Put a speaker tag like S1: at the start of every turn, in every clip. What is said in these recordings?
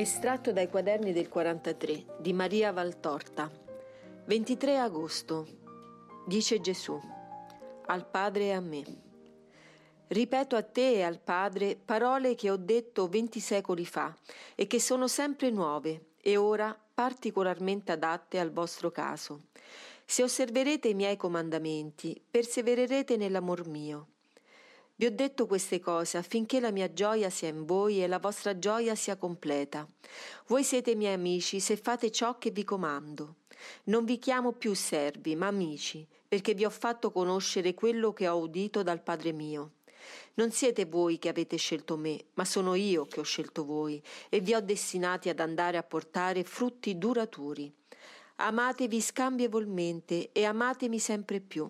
S1: Estratto dai quaderni del 43 di Maria Valtorta. 23 agosto. Dice Gesù. Al Padre e a me. Ripeto a te e al Padre parole che ho detto venti secoli fa e che sono sempre nuove e ora particolarmente adatte al vostro caso. Se osserverete i miei comandamenti, persevererete nell'amor mio vi ho detto queste cose affinché la mia gioia sia in voi e la vostra gioia sia completa. Voi siete miei amici se fate ciò che vi comando. Non vi chiamo più servi, ma amici, perché vi ho fatto conoscere quello che ho udito dal Padre mio. Non siete voi che avete scelto me, ma sono io che ho scelto voi e vi ho destinati ad andare a portare frutti duraturi. Amatevi scambievolmente e amatemi sempre più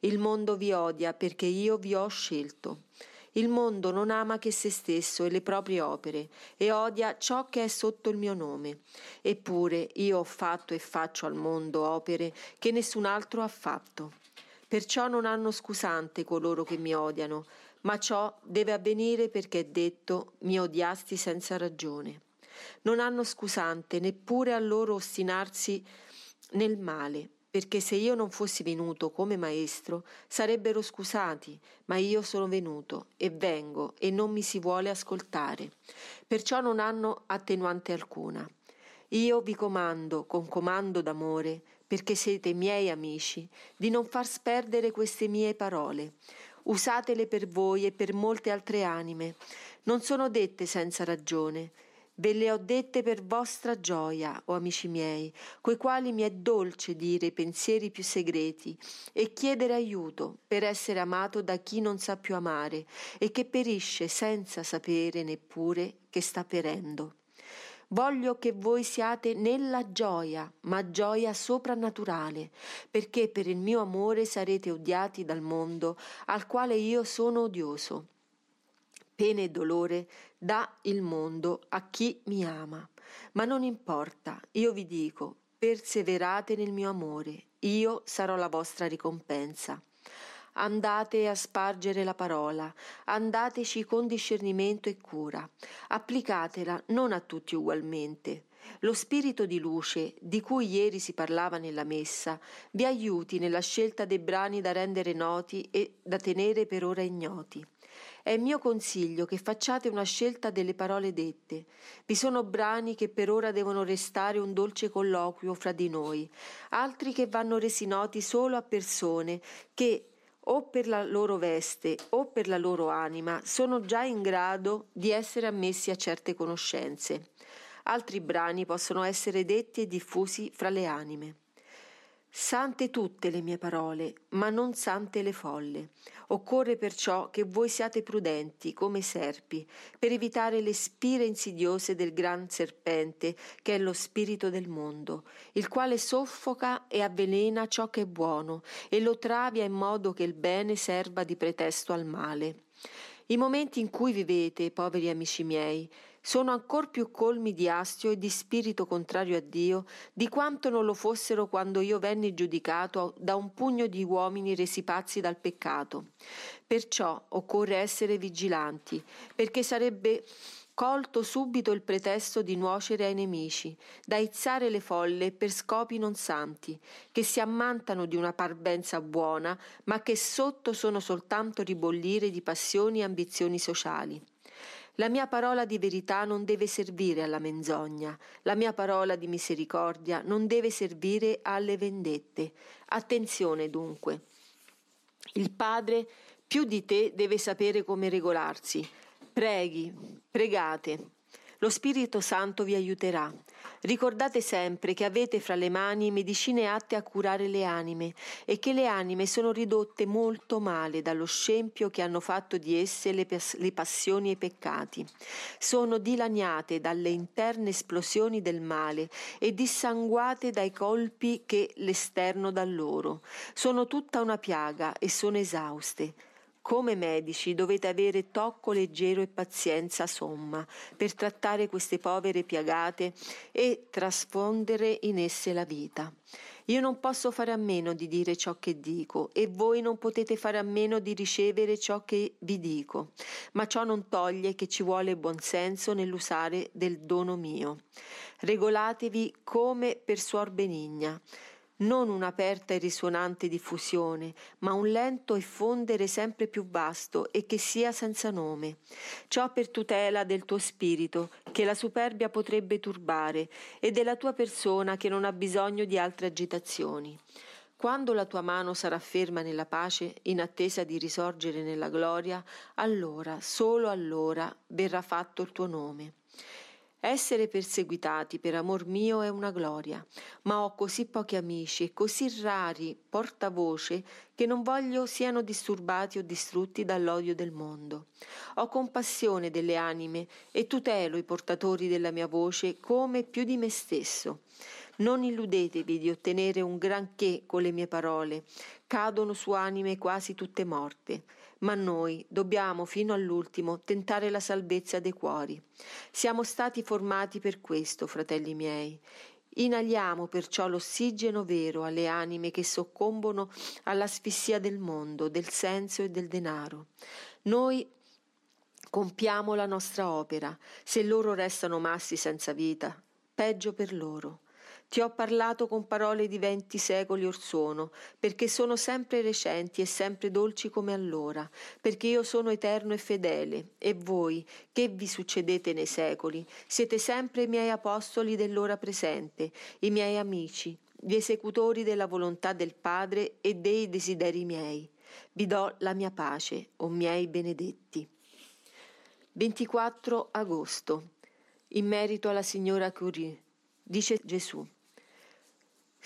S1: il mondo vi odia perché io vi ho scelto. Il mondo non ama che se stesso e le proprie opere e odia ciò che è sotto il mio nome. Eppure io ho fatto e faccio al mondo opere che nessun altro ha fatto. Perciò non hanno scusante coloro che mi odiano, ma ciò deve avvenire perché è detto mi odiasti senza ragione. Non hanno scusante neppure a loro ostinarsi nel male perché se io non fossi venuto come maestro sarebbero scusati, ma io sono venuto e vengo e non mi si vuole ascoltare. Perciò non hanno attenuante alcuna. Io vi comando con comando d'amore, perché siete miei amici, di non far sperdere queste mie parole. Usatele per voi e per molte altre anime. Non sono dette senza ragione, Ve le ho dette per vostra gioia, o amici miei, coi quali mi è dolce dire i pensieri più segreti e chiedere aiuto per essere amato da chi non sa più amare e che perisce senza sapere neppure che sta perendo. Voglio che voi siate nella gioia, ma gioia soprannaturale, perché per il mio amore sarete odiati dal mondo, al quale io sono odioso pena e dolore dà il mondo a chi mi ama. Ma non importa, io vi dico, perseverate nel mio amore, io sarò la vostra ricompensa. Andate a spargere la parola, andateci con discernimento e cura, applicatela non a tutti ugualmente. Lo spirito di luce, di cui ieri si parlava nella messa, vi aiuti nella scelta dei brani da rendere noti e da tenere per ora ignoti. È mio consiglio che facciate una scelta delle parole dette. Vi sono brani che per ora devono restare un dolce colloquio fra di noi, altri che vanno resi noti solo a persone che o per la loro veste o per la loro anima sono già in grado di essere ammessi a certe conoscenze. Altri brani possono essere detti e diffusi fra le anime. Sante tutte le mie parole, ma non sante le folle. Occorre perciò che voi siate prudenti come serpi, per evitare le spire insidiose del gran serpente, che è lo spirito del mondo, il quale soffoca e avvelena ciò che è buono e lo travia in modo che il bene serva di pretesto al male. I momenti in cui vivete, poveri amici miei, sono ancor più colmi di astio e di spirito contrario a Dio di quanto non lo fossero quando io venni giudicato da un pugno di uomini resi pazzi dal peccato. Perciò occorre essere vigilanti, perché sarebbe colto subito il pretesto di nuocere ai nemici, da izzare le folle per scopi non santi, che si ammantano di una parvenza buona, ma che sotto sono soltanto ribollire di passioni e ambizioni sociali. La mia parola di verità non deve servire alla menzogna, la mia parola di misericordia non deve servire alle vendette. Attenzione dunque. Il Padre più di te deve sapere come regolarsi. Preghi, pregate. Lo Spirito Santo vi aiuterà. Ricordate sempre che avete fra le mani medicine atte a curare le anime e che le anime sono ridotte molto male dallo scempio che hanno fatto di esse le, pas- le passioni e i peccati. Sono dilaniate dalle interne esplosioni del male e dissanguate dai colpi che l'esterno dà loro. Sono tutta una piaga e sono esauste. Come medici dovete avere tocco leggero e pazienza somma per trattare queste povere piagate e trasfondere in esse la vita. Io non posso fare a meno di dire ciò che dico e voi non potete fare a meno di ricevere ciò che vi dico, ma ciò non toglie che ci vuole buon senso nell'usare del dono mio. Regolatevi come per suor benigna non un'aperta e risonante diffusione, ma un lento effondere sempre più vasto e che sia senza nome. Ciò per tutela del tuo spirito, che la superbia potrebbe turbare, e della tua persona che non ha bisogno di altre agitazioni. Quando la tua mano sarà ferma nella pace, in attesa di risorgere nella gloria, allora, solo allora, verrà fatto il tuo nome. Essere perseguitati per amor mio è una gloria, ma ho così pochi amici e così rari portavoce che non voglio siano disturbati o distrutti dall'odio del mondo. Ho compassione delle anime e tutelo i portatori della mia voce come più di me stesso. Non illudetevi di ottenere un granché con le mie parole, cadono su anime quasi tutte morte ma noi dobbiamo fino all'ultimo tentare la salvezza dei cuori. Siamo stati formati per questo, fratelli miei. Inaliamo perciò l'ossigeno vero alle anime che soccombono all'asfissia del mondo, del senso e del denaro. Noi compiamo la nostra opera. Se loro restano massi senza vita, peggio per loro. Ti ho parlato con parole di venti secoli or sono, perché sono sempre recenti e sempre dolci come allora, perché io sono eterno e fedele, e voi, che vi succedete nei secoli, siete sempre i miei apostoli dell'ora presente, i miei amici, gli esecutori della volontà del Padre e dei desideri miei. Vi do la mia pace, o miei benedetti. 24 agosto. In merito alla signora Curie, dice Gesù.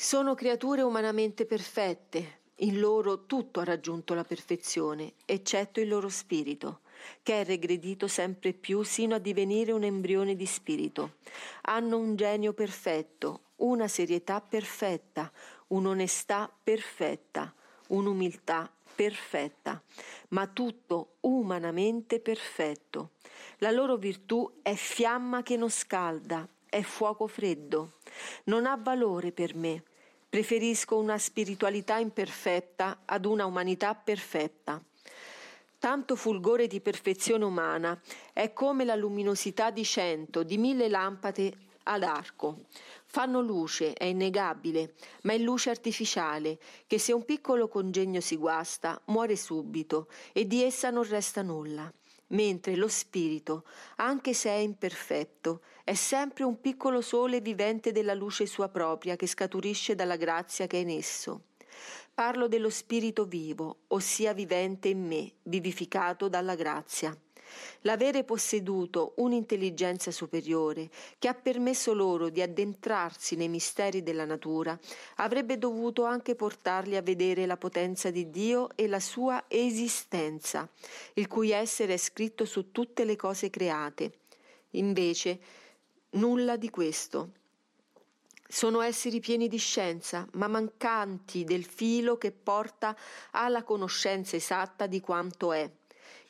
S1: Sono creature umanamente perfette, in loro tutto ha raggiunto la perfezione, eccetto il loro spirito, che è regredito sempre più sino a divenire un embrione di spirito. Hanno un genio perfetto, una serietà perfetta, un'onestà perfetta, un'umiltà perfetta, ma tutto umanamente perfetto. La loro virtù è fiamma che non scalda, è fuoco freddo. Non ha valore per me, Preferisco una spiritualità imperfetta ad una umanità perfetta. Tanto fulgore di perfezione umana è come la luminosità di cento, di mille lampade ad arco. Fanno luce, è innegabile, ma è luce artificiale, che se un piccolo congegno si guasta, muore subito e di essa non resta nulla mentre lo spirito, anche se è imperfetto, è sempre un piccolo sole vivente della luce sua propria che scaturisce dalla grazia che è in esso. Parlo dello spirito vivo, ossia vivente in me, vivificato dalla grazia. L'avere posseduto un'intelligenza superiore che ha permesso loro di addentrarsi nei misteri della natura avrebbe dovuto anche portarli a vedere la potenza di Dio e la sua esistenza, il cui essere è scritto su tutte le cose create. Invece, nulla di questo. Sono esseri pieni di scienza, ma mancanti del filo che porta alla conoscenza esatta di quanto è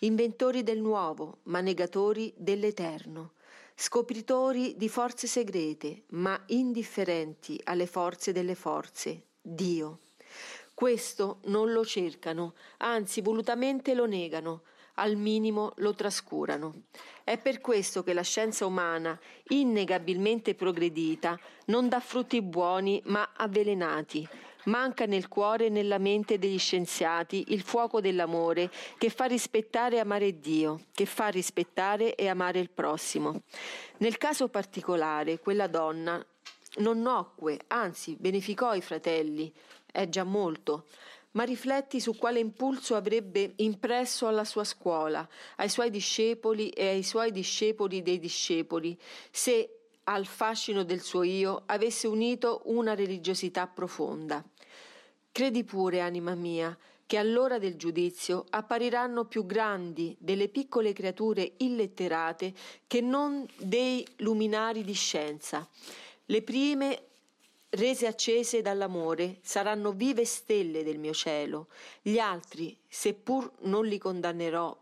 S1: inventori del nuovo, ma negatori dell'eterno, scopritori di forze segrete, ma indifferenti alle forze delle forze, Dio. Questo non lo cercano, anzi volutamente lo negano, al minimo lo trascurano. È per questo che la scienza umana, innegabilmente progredita, non dà frutti buoni ma avvelenati, Manca nel cuore e nella mente degli scienziati il fuoco dell'amore che fa rispettare e amare Dio, che fa rispettare e amare il prossimo. Nel caso particolare, quella donna non nocque, anzi beneficò i fratelli, è già molto. Ma rifletti su quale impulso avrebbe impresso alla sua scuola, ai suoi discepoli e ai suoi discepoli dei discepoli, se al fascino del suo io avesse unito una religiosità profonda. Credi pure, anima mia, che all'ora del giudizio appariranno più grandi delle piccole creature illetterate che non dei luminari di scienza. Le prime rese accese dall'amore, saranno vive stelle del mio cielo. Gli altri, seppur non li condannerò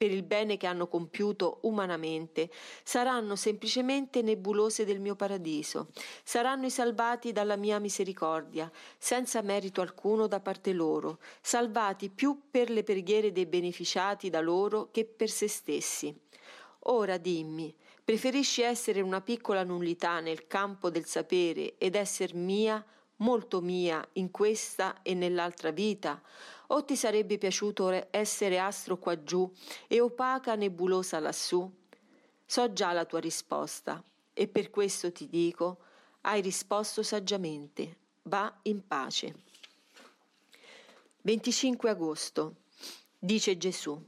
S1: per il bene che hanno compiuto umanamente, saranno semplicemente nebulose del mio paradiso, saranno i salvati dalla mia misericordia, senza merito alcuno da parte loro, salvati più per le preghiere dei beneficiati da loro che per se stessi. Ora dimmi, preferisci essere una piccola nullità nel campo del sapere ed esser mia, molto mia, in questa e nell'altra vita? O ti sarebbe piaciuto essere astro qua giù e opaca nebulosa lassù? So già la tua risposta e per questo ti dico, hai risposto saggiamente. Va in pace. 25 agosto. Dice Gesù.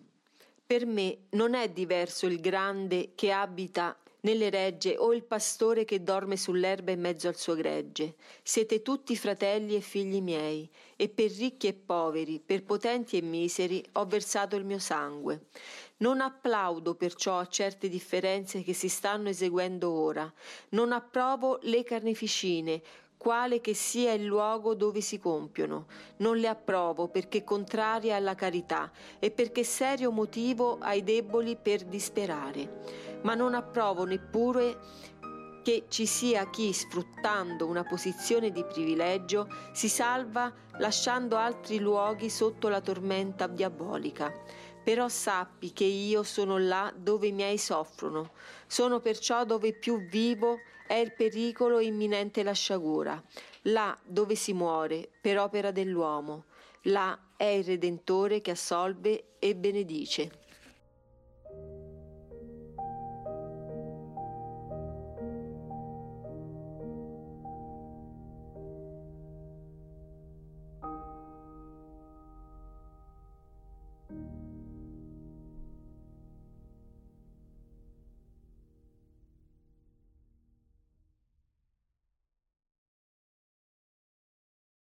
S1: Per me non è diverso il grande che abita nelle regge o il pastore che dorme sull'erba in mezzo al suo gregge. Siete tutti fratelli e figli miei, e per ricchi e poveri, per potenti e miseri, ho versato il mio sangue. Non applaudo perciò a certe differenze che si stanno eseguendo ora. Non approvo le carneficine, quale che sia il luogo dove si compiono. Non le approvo perché contraria alla carità e perché serio motivo ai deboli per disperare ma non approvo neppure che ci sia chi, sfruttando una posizione di privilegio, si salva lasciando altri luoghi sotto la tormenta diabolica. Però sappi che io sono là dove i miei soffrono, sono perciò dove più vivo è il pericolo e imminente la sciagura, là dove si muore per opera dell'uomo, là è il Redentore che assolve e benedice.